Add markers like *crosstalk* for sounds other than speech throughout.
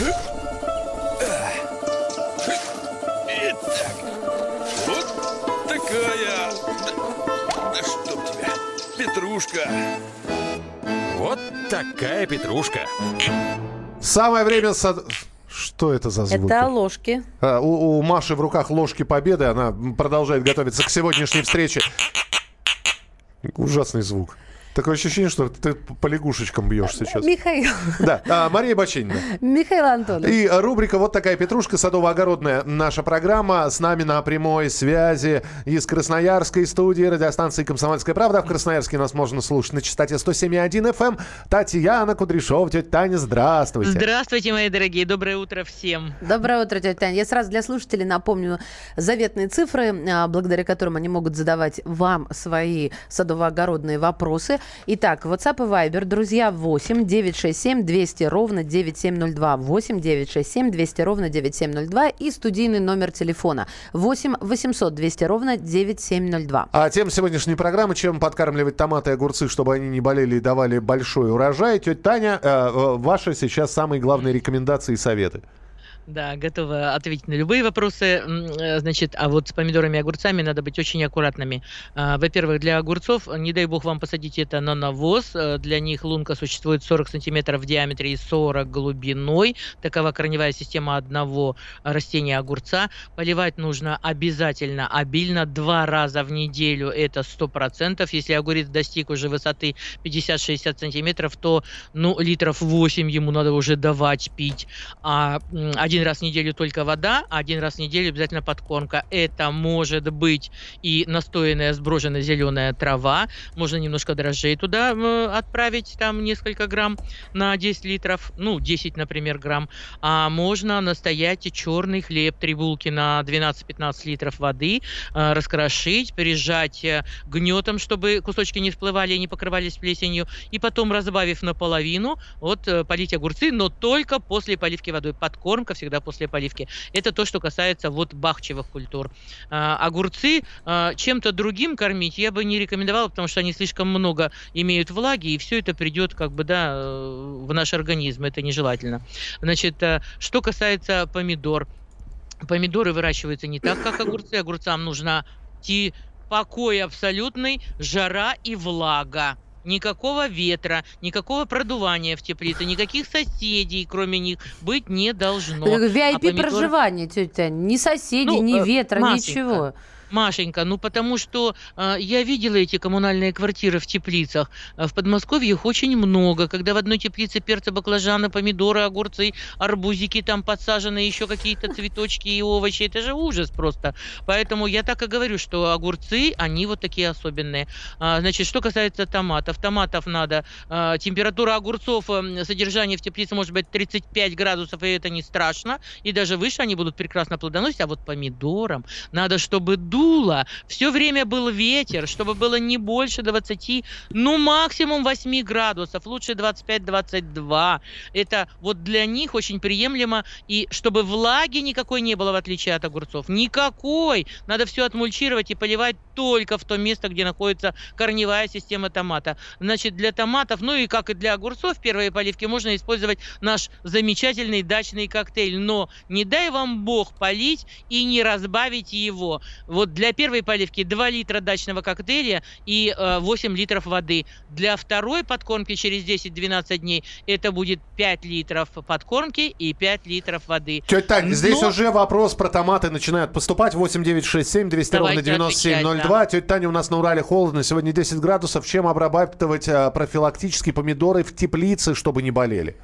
Итак, вот такая... Да, да чтоб тебя, петрушка. Вот такая петрушка. Самое время... Со... Что это за звуки? Это ложки. А, у, у Маши в руках ложки победы. Она продолжает готовиться к сегодняшней встрече. Ужасный звук. Такое ощущение, что ты по лягушечкам бьешь сейчас. Михаил. Да, а, Мария Бачинина. Михаил Антонович. И рубрика «Вот такая петрушка» садово-огородная. Наша программа с нами на прямой связи из Красноярской студии радиостанции «Комсомольская правда». В Красноярске нас можно слушать на частоте 107,1 FM. Эм. Татьяна Кудряшова. Тетя Таня, здравствуйте. Здравствуйте, мои дорогие. Доброе утро всем. Доброе утро, тетя Таня. Я сразу для слушателей напомню заветные цифры, а, благодаря которым они могут задавать вам свои садово-огородные вопросы. Итак, WhatsApp и Viber, друзья, 8 967 200 ровно 9702. 8 967 200 ровно 9702 и студийный номер телефона 8 800 200 ровно 9702. А тем сегодняшней программы, чем подкармливать томаты и огурцы, чтобы они не болели и давали большой урожай. Тетя Таня, э, э, ваши сейчас самые главные рекомендации и советы. Да, готова ответить на любые вопросы. Э, значит, а вот с помидорами и огурцами надо быть очень аккуратными. А, во-первых, для огурцов, не дай бог вам посадить это на навоз. Э, для них лунка существует 40 сантиметров в диаметре и 40 глубиной. Такова корневая система одного растения огурца. Поливать нужно обязательно, обильно, два раза в неделю. Это 100%. Если огурец достиг уже высоты 50-60 сантиметров, то ну, литров 8 ему надо уже давать пить. А один один раз в неделю только вода, а один раз в неделю обязательно подкормка. Это может быть и настоянная сброженная зеленая трава, можно немножко дрожжей туда отправить, там несколько грамм на 10 литров, ну 10, например, грамм, а можно настоять черный хлеб, три булки на 12-15 литров воды, э, раскрошить, пережать э, гнетом, чтобы кусочки не всплывали и не покрывались плесенью, и потом, разбавив наполовину, вот э, полить огурцы, но только после поливки водой. Подкормка всегда всегда после поливки. Это то, что касается вот бахчевых культур. А, огурцы а, чем-то другим кормить я бы не рекомендовала, потому что они слишком много имеют влаги, и все это придет как бы, да, э, в наш организм. Это нежелательно. Значит, а, что касается помидор. Помидоры выращиваются не так, как огурцы. Огурцам нужна покой абсолютный, жара и влага никакого ветра, никакого продувания в теплице, никаких соседей, кроме них, быть не должно. VIP-проживание, а помидор... тетя, ни соседей, ну, ни э, ветра, Машенька, ничего. Машенька, ну потому что э, я видела эти коммунальные квартиры в теплицах. А в Подмосковье их очень много. Когда в одной теплице перцы, баклажаны, помидоры, огурцы, арбузики там подсажены, еще какие-то *laughs* цветочки и овощи. Это же ужас просто. Поэтому я так и говорю, что огурцы, они вот такие особенные. А, значит, что касается томатов. Томатов надо. А, температура огурцов, э, содержание в теплице может быть 35 градусов, и это не страшно. И даже выше они будут прекрасно плодоносить. А вот помидорам надо, чтобы дуло, все время был ветер, чтобы было не больше 20, ну максимум 8 градусов, лучше 25-22. Это вот для них очень приемлемо, и чтобы влаги никакой не было, в отличие от огурцов. Никакой! Надо все отмульчировать и поливать только в то место, где находится корневая система томата. Значит, для томатов, ну и как и для огурцов, первые поливки можно использовать наш замечательный дачный коктейль. Но не дай вам бог полить и не разбавить его. Вот вот для первой поливки 2 литра дачного коктейля и э, 8 литров воды. Для второй подкормки через 10-12 дней это будет 5 литров подкормки и 5 литров воды. Тетя Тань, Но... здесь уже вопрос про томаты начинают поступать. 8 9 6 7 200 ровно 9702. Да. Тетя Таня, у нас на Урале холодно, сегодня 10 градусов. Чем обрабатывать э, профилактически помидоры в теплице, чтобы не болели?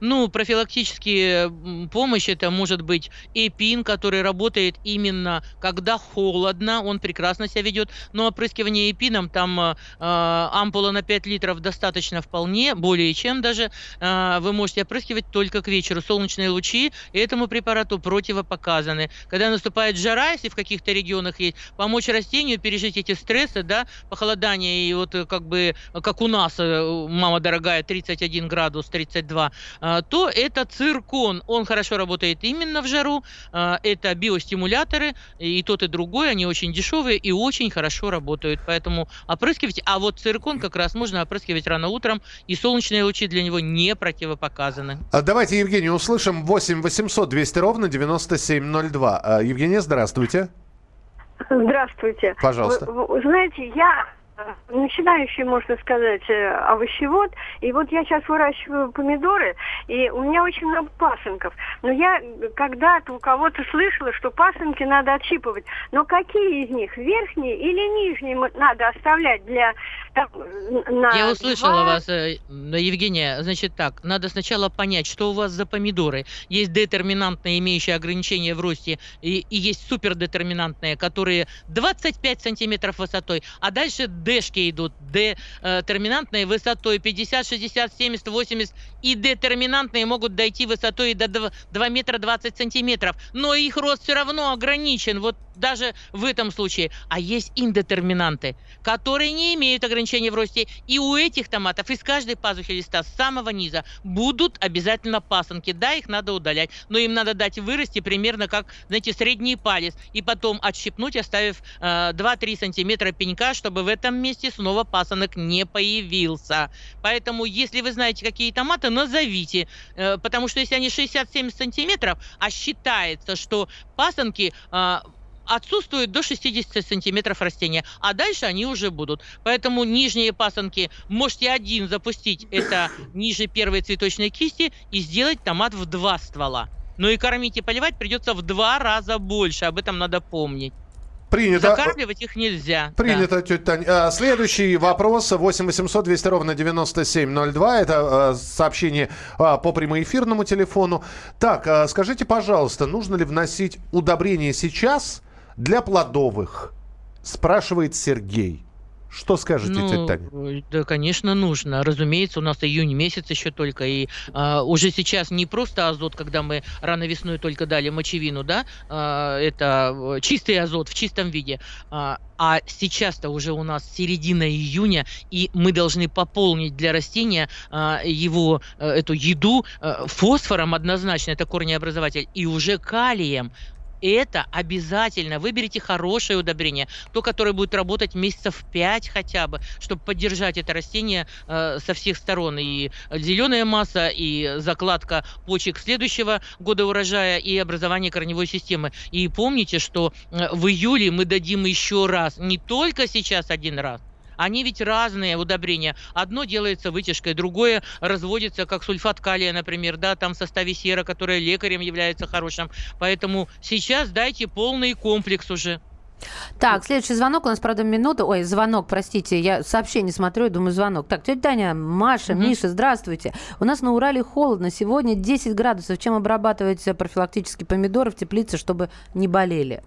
Ну, профилактические помощь это может быть эпин, который работает именно когда холодно, он прекрасно себя ведет. Но опрыскивание эпином, там э, ампула на 5 литров достаточно вполне, более чем даже. Э, вы можете опрыскивать только к вечеру. Солнечные лучи этому препарату противопоказаны. Когда наступает жара, если в каких-то регионах есть, помочь растению пережить эти стрессы, да, похолодание и вот как бы, как у нас, э, мама дорогая, 31 градус, 32, а, то это циркон. Он хорошо работает именно в жару. А, это биостимуляторы, и тот, и другой, они очень дешевые и очень хорошо работают. Поэтому опрыскивайте. А вот циркон как раз можно опрыскивать рано утром, и солнечные лучи для него не противопоказаны. А Давайте, Евгений, услышим 8 800 200 ровно 9702. А, Евгения, здравствуйте. Здравствуйте. Пожалуйста. Вы, вы знаете, я начинающий, можно сказать, э, овощевод. И вот я сейчас выращиваю помидоры, и у меня очень много пасынков. Но я когда-то у кого-то слышала, что пасынки надо отщипывать. Но какие из них, верхние или нижние, надо оставлять для... там, на Я услышала два- вас, э, Евгения. Значит так, надо сначала понять, что у вас за помидоры. Есть детерминантные, имеющие ограничения в росте, и, и есть супердетерминантные, которые 25 сантиметров высотой, а дальше Дэшки идут. Детерминантные высотой 50, 60, 70, 80, и детерминантные могут дойти высотой до 2, 2 метра 20 сантиметров. Но их рост все равно ограничен, вот даже в этом случае. А есть индетерминанты, которые не имеют ограничения в росте. И у этих томатов из каждой пазухи листа с самого низа будут обязательно пасынки. Да, их надо удалять, но им надо дать вырасти примерно как, знаете, средний палец. И потом отщипнуть, оставив э, 2-3 сантиметра пенька, чтобы в этом месте снова пасынок не появился. Поэтому, если вы знаете, какие томаты, назовите. Э, потому что если они 60-70 сантиметров, а считается, что пасынки... э, отсутствуют до 60 сантиметров растения, а дальше они уже будут. Поэтому нижние пасынки можете один запустить, это ниже первой цветочной кисти, и сделать томат в два ствола. Но и кормить и поливать придется в два раза больше, об этом надо помнить. Принято. Закармливать их нельзя. да. Принято, тетя Тань. А, Следующий вопрос. 8 800 200 ровно 9702. Это а, сообщение а, по прямоэфирному телефону. Так, а, скажите, пожалуйста, нужно ли вносить удобрения сейчас для плодовых? Спрашивает Сергей. Что скажете, тетя Ну, Таня? э, да, конечно, нужно. Разумеется, у нас июнь месяц еще только, и а, уже сейчас не просто азот, когда мы рано весной только дали мочевину, да, а, это э, чистый азот в чистом виде, а, а сейчас-то уже у нас середина июня, и мы должны пополнить для растения а, его, э, эту еду э, фосфором однозначно, это корнеобразователь, и уже калием. Это обязательно. Выберите хорошее удобрение. То, которое будет работать месяцев 5 хотя бы, чтобы поддержать это растение э, со всех сторон. И зеленая масса, и закладка почек следующего года урожая, и образование корневой системы. И помните, что э, в июле мы дадим еще раз. Не только сейчас один раз. Они ведь разные удобрения. Одно делается вытяжкой, другое разводится, как сульфат калия, например, да, там в составе сера, которая лекарем является хорошим. Поэтому сейчас дайте полный комплекс уже. Так, следующий звонок. У нас, правда, минута. Ой, звонок, простите. Я сообщение смотрю думаю, звонок. Так, тетя Таня, Маша, Мгм. Миша, здравствуйте. У нас на Урале холодно. Сегодня 10 градусов. Чем обрабатывать э, профилактически помидоры в теплице, чтобы не болели?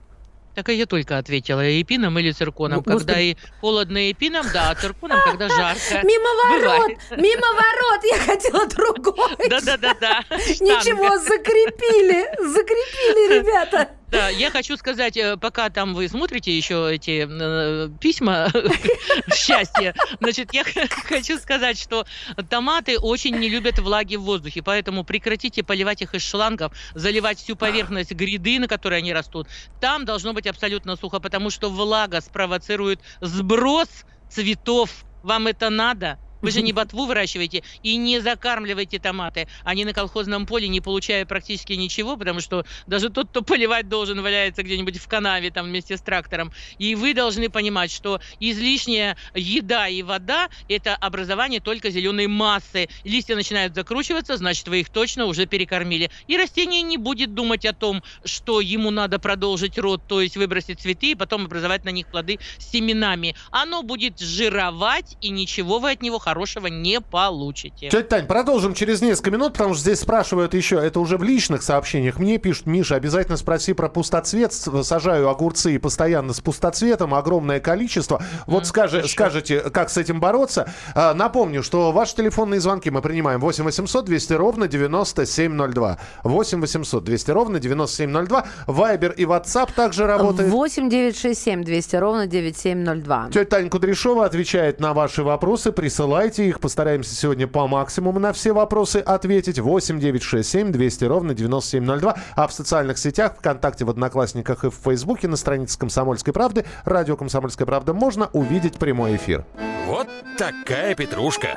Так и я только ответила, эпином или цирконом. Ну, когда господи. и холодно эпином, да, а цирконом, когда *laughs* жарко. Мимо ворот! Бывает. *laughs* Мимо ворот! Я хотела другой. Да-да-да-да. *laughs* Ничего, закрепили! Закрепили, ребята! Да, я хочу сказать, э, пока там вы смотрите еще эти э, письма *laughs* счастья, значит, я хочу сказать, что томаты очень не любят влаги в воздухе, поэтому прекратите поливать их из шлангов, заливать всю поверхность гряды, на которой они растут. Там должно быть абсолютно сухо, потому что влага спровоцирует сброс цветов. Вам это надо? Вы же не ботву выращиваете и не закармливаете томаты. Они на колхозном поле, не получая практически ничего, потому что даже тот, кто поливать должен, валяется где-нибудь в канаве там вместе с трактором. И вы должны понимать, что излишняя еда и вода – это образование только зеленой массы. Листья начинают закручиваться, значит, вы их точно уже перекормили. И растение не будет думать о том, что ему надо продолжить род, то есть выбросить цветы и потом образовать на них плоды с семенами. Оно будет жировать, и ничего вы от него хорошего не получите. Тетя Тань, продолжим через несколько минут, потому что здесь спрашивают еще, это уже в личных сообщениях. Мне пишут, Миша, обязательно спроси про пустоцвет. Сажаю огурцы и постоянно с пустоцветом, огромное количество. Вот М, скажи, хорошо. скажете, как с этим бороться. А, напомню, что ваши телефонные звонки мы принимаем 8 800 200 ровно 9702. 8 800 200 ровно 9702. Вайбер и WhatsApp также работает. 8 9 6 7 200 ровно 9702. Тетя Таня Кудряшова отвечает на ваши вопросы. Присылайте. Присылайте их. Постараемся сегодня по максимуму на все вопросы ответить. 8 9 6 7 200 ровно 9702. А в социальных сетях, ВКонтакте, в Одноклассниках и в Фейсбуке на странице «Комсомольской правды» радио «Комсомольская правда» можно увидеть прямой эфир. Вот такая петрушка.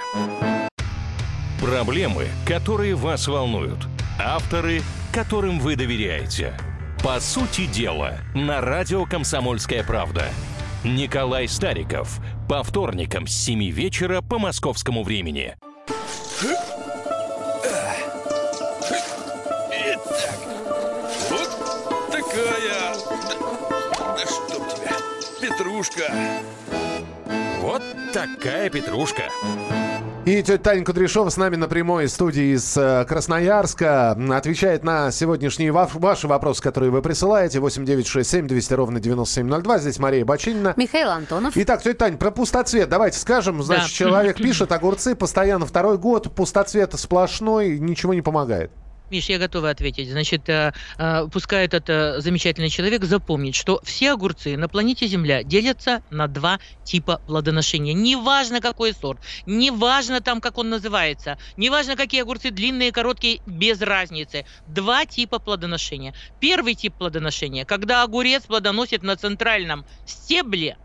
Проблемы, которые вас волнуют. Авторы, которым вы доверяете. По сути дела, на радио «Комсомольская правда». Николай Стариков. По вторникам с 7 вечера по московскому времени. Итак, вот такая... Да, чтоб тебя, Петрушка. Вот такая петрушка. И тетя Таня Кудряшова с нами на прямой студии из э, Красноярска. Отвечает на сегодняшние ва- ваши вопросы, которые вы присылаете. 8967 200 ровно 9702. Здесь Мария Бочинина. Михаил Антонов. Итак, тетя Тань, про пустоцвет давайте скажем. Значит, Да. человек *laughs* пишет, огурцы постоянно второй год, пустоцвет сплошной, ничего не помогает. Миш, я готова ответить. Значит, э, э, пускай этот э, замечательный человек запомнит, что все огурцы на планете Земля делятся на два типа плодоношения. Неважно, какой сорт, неважно там, как он называется, неважно, какие огурцы длинные, короткие, без разницы. Два типа плодоношения. Первый тип плодоношения, когда огурец плодоносит на центральном стебле,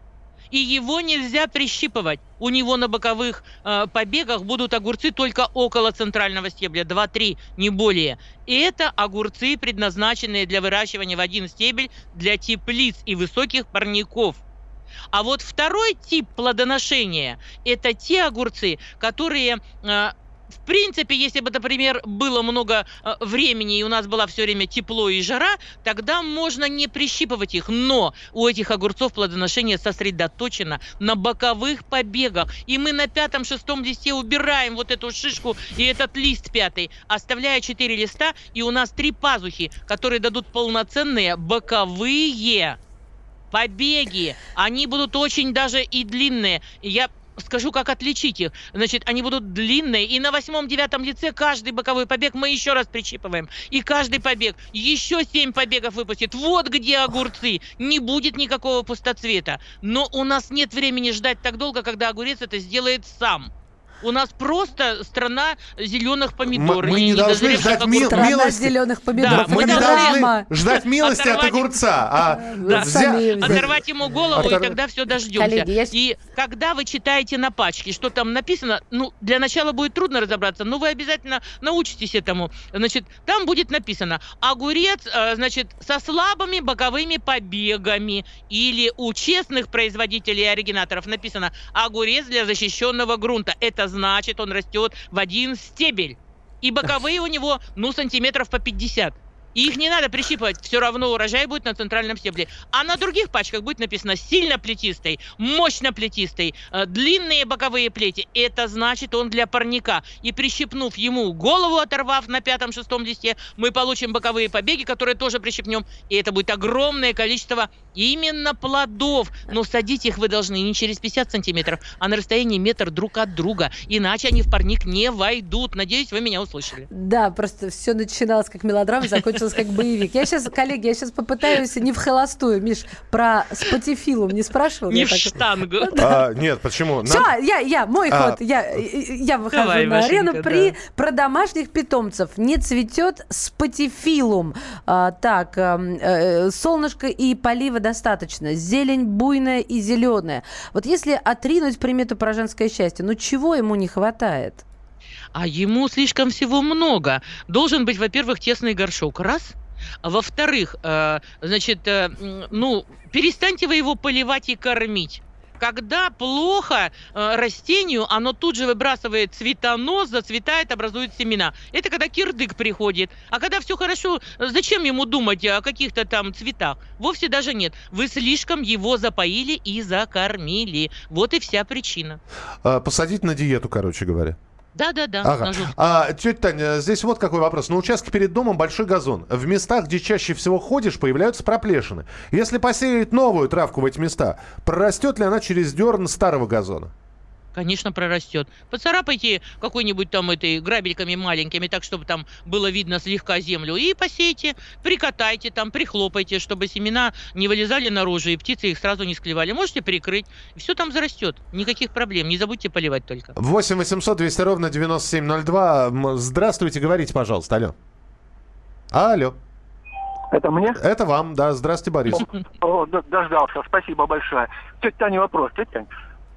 и его нельзя прищипывать. У него на боковых э, побегах будут огурцы только около центрального стебля, 2-3, не более. И это огурцы, предназначенные для выращивания в один стебель для теплиц и высоких парников. А вот второй тип плодоношения – это те огурцы, которые э, в принципе, если бы, например, было много э, времени и у нас была все время тепло и жара, тогда можно не прищипывать их. Но у этих огурцов плодоношение сосредоточено на боковых побегах. И мы на пятом-шестом листе убираем вот эту шишку и этот лист пятый, оставляя четыре листа, и у нас три пазухи, которые дадут полноценные боковые побеги. Они будут очень даже и длинные. Я скажу, как отличить их. Значит, они будут длинные, и на восьмом-девятом лице каждый боковой побег мы еще раз причипываем. И каждый побег еще семь побегов выпустит. Вот где огурцы. Не будет никакого пустоцвета. Но у нас нет времени ждать так долго, когда огурец это сделает сам. У нас просто страна зеленых помидор. Мы- мы не должны ждать ми- Страна милости. зеленых помидоров. Да, Мы не должны- ждать милости от огурца, а Да. взя- Оторвать ему голову, Оторв- и тогда все дождемся. Коллеги, я И когда вы читаете на пачке, что там написано, ну, для начала будет трудно разобраться, но вы обязательно научитесь этому. Значит, там будет написано огурец, э, значит, со слабыми боковыми побегами. Или у честных производителей и оригинаторов написано огурец для защищенного грунта. Это значит, он растет в один стебель. И боковые у него, ну, сантиметров по 50. И их не надо прищипывать, все равно урожай будет на центральном стебле. А на других пачках будет написано сильно плетистый, мощно плетистый, э, длинные боковые плети. Это значит он для парника. И прищипнув ему голову, оторвав на пятом-шестом листе, мы получим боковые побеги, которые тоже прищипнем. И это будет огромное количество именно плодов. Но садить их вы должны не через 50 сантиметров, а на расстоянии метр друг от друга. Иначе они в парник не войдут. Надеюсь, вы меня услышали. Да, просто все начиналось как мелодрама, закончилось как боевик. Я сейчас, коллеги, я сейчас попытаюсь не в холостую. Миш, про спатифилум не спрашивал? Не в так- штангу. А, нет, почему? Все, Надо- я, я, мой А. ход. Я, я выхожу Давай, на арену. Машенька, При, да. Про домашних питомцев не цветет спатифилум. А, так, эм, э, солнышко и полива достаточно. Зелень буйная и зеленая. Вот если отринуть примету про женское счастье, ну чего ему не хватает? А ему слишком всего много. Должен быть, во-первых, тесный горшок. Раз. А Во-вторых, э, значит, э, ну, перестаньте вы его поливать и кормить. Когда плохо э, растению, оно тут же выбрасывает цветонос, зацветает, образует семена. Это когда кирдык приходит. А когда все хорошо, э, зачем ему думать о каких-то там цветах? Вовсе даже нет. Вы слишком его запоили и закормили. Вот и вся причина. а, посадить на диету, короче говоря. Да-да-да. Ага. на жёсткую. А, тетя Таня, здесь вот какой вопрос. На участке перед домом большой газон. В местах, где чаще всего ходишь, появляются проплешины. Если посеять новую травку в эти места, прорастет ли она через дерн старого газона? Конечно, прорастет. Поцарапайте какой-нибудь там этой грабельками маленькими, так, чтобы там было видно слегка землю, и посейте, прикатайте там, прихлопайте, чтобы семена не вылезали наружу, и птицы их сразу не склевали. Можете прикрыть, все там зарастет. Никаких проблем. Не забудьте поливать только. 8 800 200 ровно 9702. М, Здравствуйте, говорите, пожалуйста, алло. Алло. Это мне? Это вам, да. Здравствуйте, Борис. О, дождался, спасибо большое. Тетя Таня, вопрос. Тетя Тань,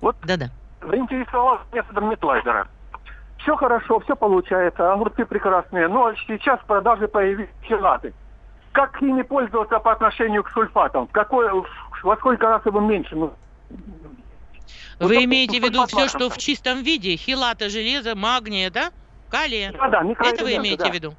вот Да-да. Заинтересовался методом Метлайдера. Все хорошо, все получается, огурцы прекрасные, но сейчас в продаже появились хилаты. Как ими пользоваться по отношению к сульфатам? В Какой, во сколько раз его меньше? Ну, Вот Вы это имеете в виду все, что в чистом виде? Хилата, железа, магния, да? Калия? Да, да, Это вы имеете да. в виду?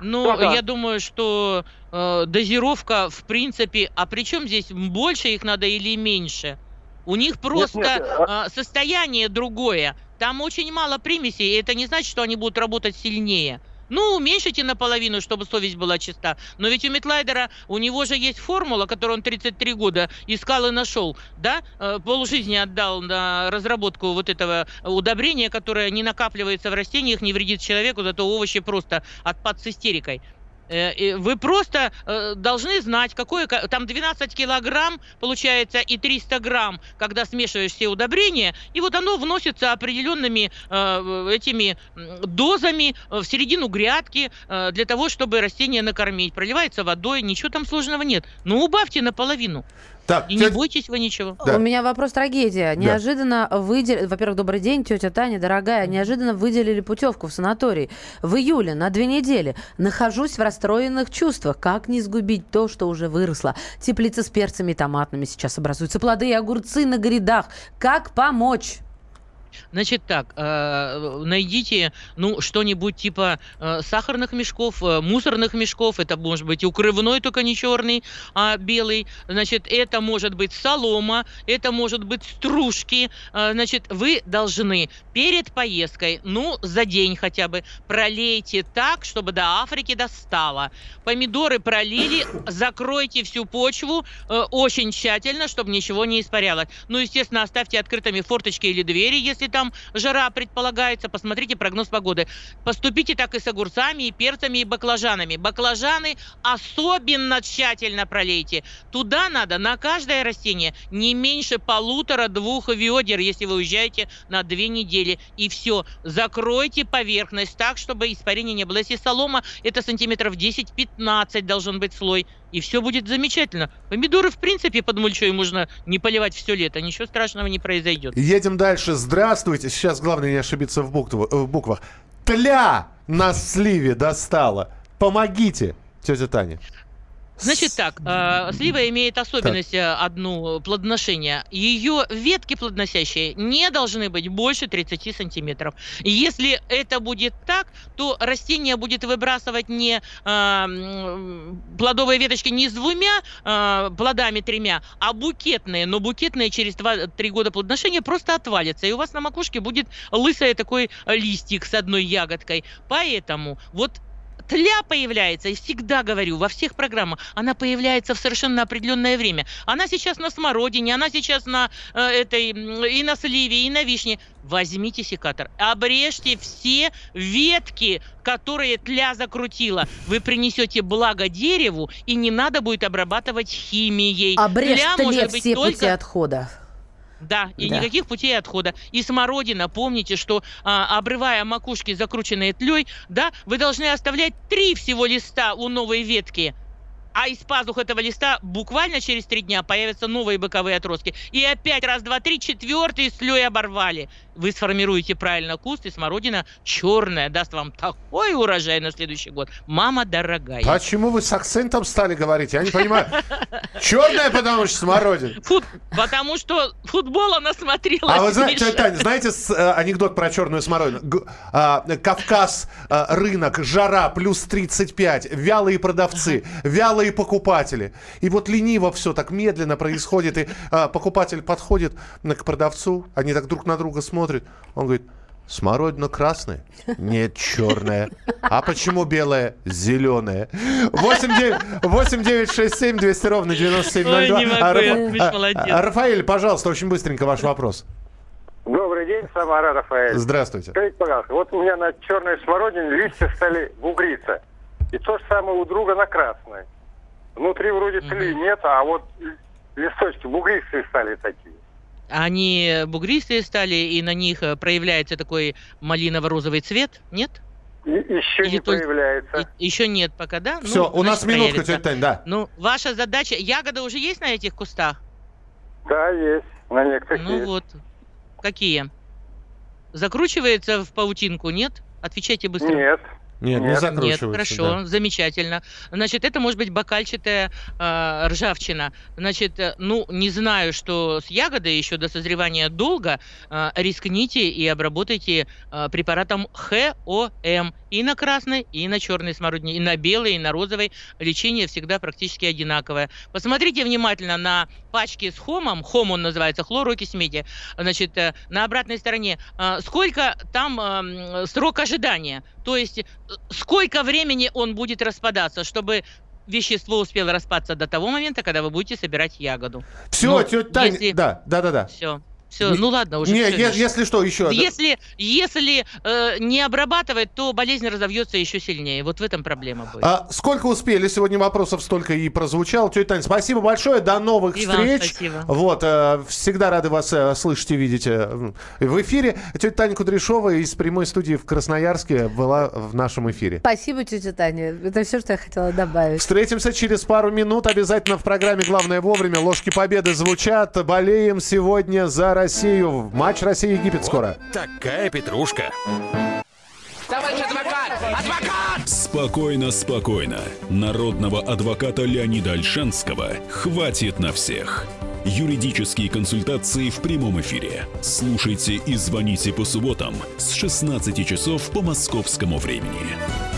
Ну, Да-да. я думаю, что э, дозировка, в принципе, а при чем здесь больше их надо или меньше? У них просто нет, э, состояние другое. Там очень мало примесей, и это не значит, что они будут работать сильнее. Ну, уменьшите наполовину, чтобы совесть была чиста. Но ведь у Метлайдера, у него же есть формула, которую он 33 года искал и нашел, да? Э, Полжизни отдал на разработку вот этого удобрения, которое не накапливается в растениях, не вредит человеку, зато овощи просто отпад с истерикой. Э, Вы просто э, должны знать, какое ко- там 12 килограмм получается и 300 грамм, когда смешиваешь все удобрения, и вот оно вносится определенными э, этими дозами в середину грядки для того, чтобы растение накормить. Проливается водой, ничего там сложного нет. Ну убавьте наполовину, Так, и не тетя- бойтесь вы ничего. Да. У меня вопрос трагедия. Неожиданно выделили... Во-первых, добрый день, тетя Таня, дорогая. Неожиданно выделили путевку в санаторий. В июле на две недели. Нахожусь в расстроенных чувствах. Как не сгубить то, что уже выросло? Теплица с перцами и томатами сейчас образуются. Плоды и огурцы на грядах. Как помочь? Значит так, э, найдите, ну, что-нибудь типа э, сахарных мешков, э, мусорных мешков, это может быть укрывной, только не черный, а белый, значит, это может быть солома, это может быть стружки, Э, значит, вы должны перед поездкой, ну, за день хотя бы, пролейте так, чтобы до Африки достало. Помидоры пролили, *coughs* закройте всю почву э, очень тщательно, чтобы ничего не испарялось. Ну, естественно, оставьте открытыми форточки или двери, если там жара предполагается. Посмотрите прогноз погоды. Поступите так и с огурцами, и перцами, и баклажанами. Баклажаны особенно тщательно пролейте. Туда надо на каждое растение не меньше полутора-двух ведер, если вы уезжаете на две недели. И все. Закройте поверхность так, чтобы испарения не было. Если солома, это сантиметров 10-15 должен быть слой. И все будет замечательно. Помидоры, в принципе, под мульчой можно не поливать все лето. Ничего страшного не произойдет. Едем дальше. Здравствуйте. Сейчас главное не ошибиться в, букв- в буквах. Тля на сливе достала. Помогите, тетя Таня. Значит так, э, слива имеет особенность э, одну плодоношения. Ее ветки плодоносящие не должны быть больше 30 сантиметров. И Если это будет так, то растение будет выбрасывать не э, плодовые веточки не с двумя э, плодами, тремя, а букетные. Но букетные через 2-3 года плодоношения просто отвалятся. И у вас на макушке будет лысый такой листик с одной ягодкой. Поэтому вот тля появляется, и всегда говорю, во всех программах, она появляется в совершенно определенное время. Она сейчас на смородине, она сейчас на э, этой, и на сливе, и на вишне. Возьмите секатор, обрежьте все ветки, которые тля закрутила. Вы принесете благо дереву, и не надо будет обрабатывать химией. Обрежь Тля может быть все пути только отхода. Да, и Да. никаких путей отхода. И смородина, помните, что а, обрывая макушки, закрученные тлей, да, вы должны оставлять три всего листа у новой ветки. А из пазух этого листа буквально через три дня появятся новые боковые отростки. И опять раз, два, три, четвертый слой оборвали. Вы сформируете правильно куст, и смородина черная даст вам такой урожай на следующий год. Мама дорогая. Почему вы с акцентом стали говорить? Я не понимаю. Черная, потому что смородина. Потому что футбола насмотрелась. А вы знаете, Таня, знаете э, анекдот про черную смородину? А, Кавказ, а, рынок, жара, плюс 35, вялые продавцы, вялые покупатели. И вот лениво все так медленно происходит, и а, покупатель подходит к продавцу, они так друг на друга смотрят, он говорит, Смородина красная? Нет, черная. А почему белая? Зеленая. 8 9 6 7 200 ровно 9702. Ой, не могу А, я, а, молодец. Рафаэль, пожалуйста, очень быстренько ваш вопрос. Добрый день, Самара Рафаэль. Здравствуйте. Скажите, пожалуйста, вот у меня на черной смородине листья стали бугриться. И то же самое у друга на красной. Внутри вроде тли нет, а вот листочки бугристые стали такие. Они бугристые стали, и на них э, проявляется такой малиново-розовый цвет, нет? Еще Или не только- появляется. И- еще нет пока, да? Ну, Все, у нас минутка, проявится. тетя Тань, да. Ну, ваша задача... Ягоды уже есть на этих кустах? Да, есть. На некоторых Ну есть. вот. Какие? Закручивается в паутинку, нет? Отвечайте быстро. Нет. Нет, не закручивается. Нет, хорошо, да. замечательно. Значит, это может быть бокальчатая э, ржавчина. Значит, э, ну, не знаю, что с ягодой еще до созревания долго, э, рискните и обработайте э, препаратом ХОМ и на красной, и на черной смородине, и на белой, и на розовой. Лечение всегда практически одинаковое. Посмотрите внимательно на пачки с хомом, хом он называется, хлорокись меди, значит, э, на обратной стороне, э, сколько там э, срок ожидания, то есть сколько времени он будет распадаться, чтобы вещество успело распаться до того момента, когда вы будете собирать ягоду. Все, Ну, тетя Тань, если- да, да, да, да. Все. Все, Не- ну ладно уже. Не, е- если что, еще. Если, если э, не обрабатывать, то болезнь разовьется еще сильнее. Вот в этом проблема будет. А, сколько успели? Сегодня вопросов столько и прозвучало. Тетя Тань, спасибо большое. До новых И вам встреч. спасибо. Вот, э, всегда рады вас э, слышать и видеть э, в эфире. Тетя Таня Кудряшова из прямой студии в Красноярске была в нашем эфире. Спасибо, тетя Таня. Это все, что я хотела добавить. Встретимся через пару минут. Обязательно в программе «Главное вовремя». Ложки победы звучат. Болеем сегодня за Россию. Матч Россия-Египет скоро. Такая петрушка. Спокойно, спокойно. Народного адвоката Леонида Альшанского хватит на всех. Юридические консультации в прямом эфире. Слушайте и звоните по субботам с 16 часов по московскому времени.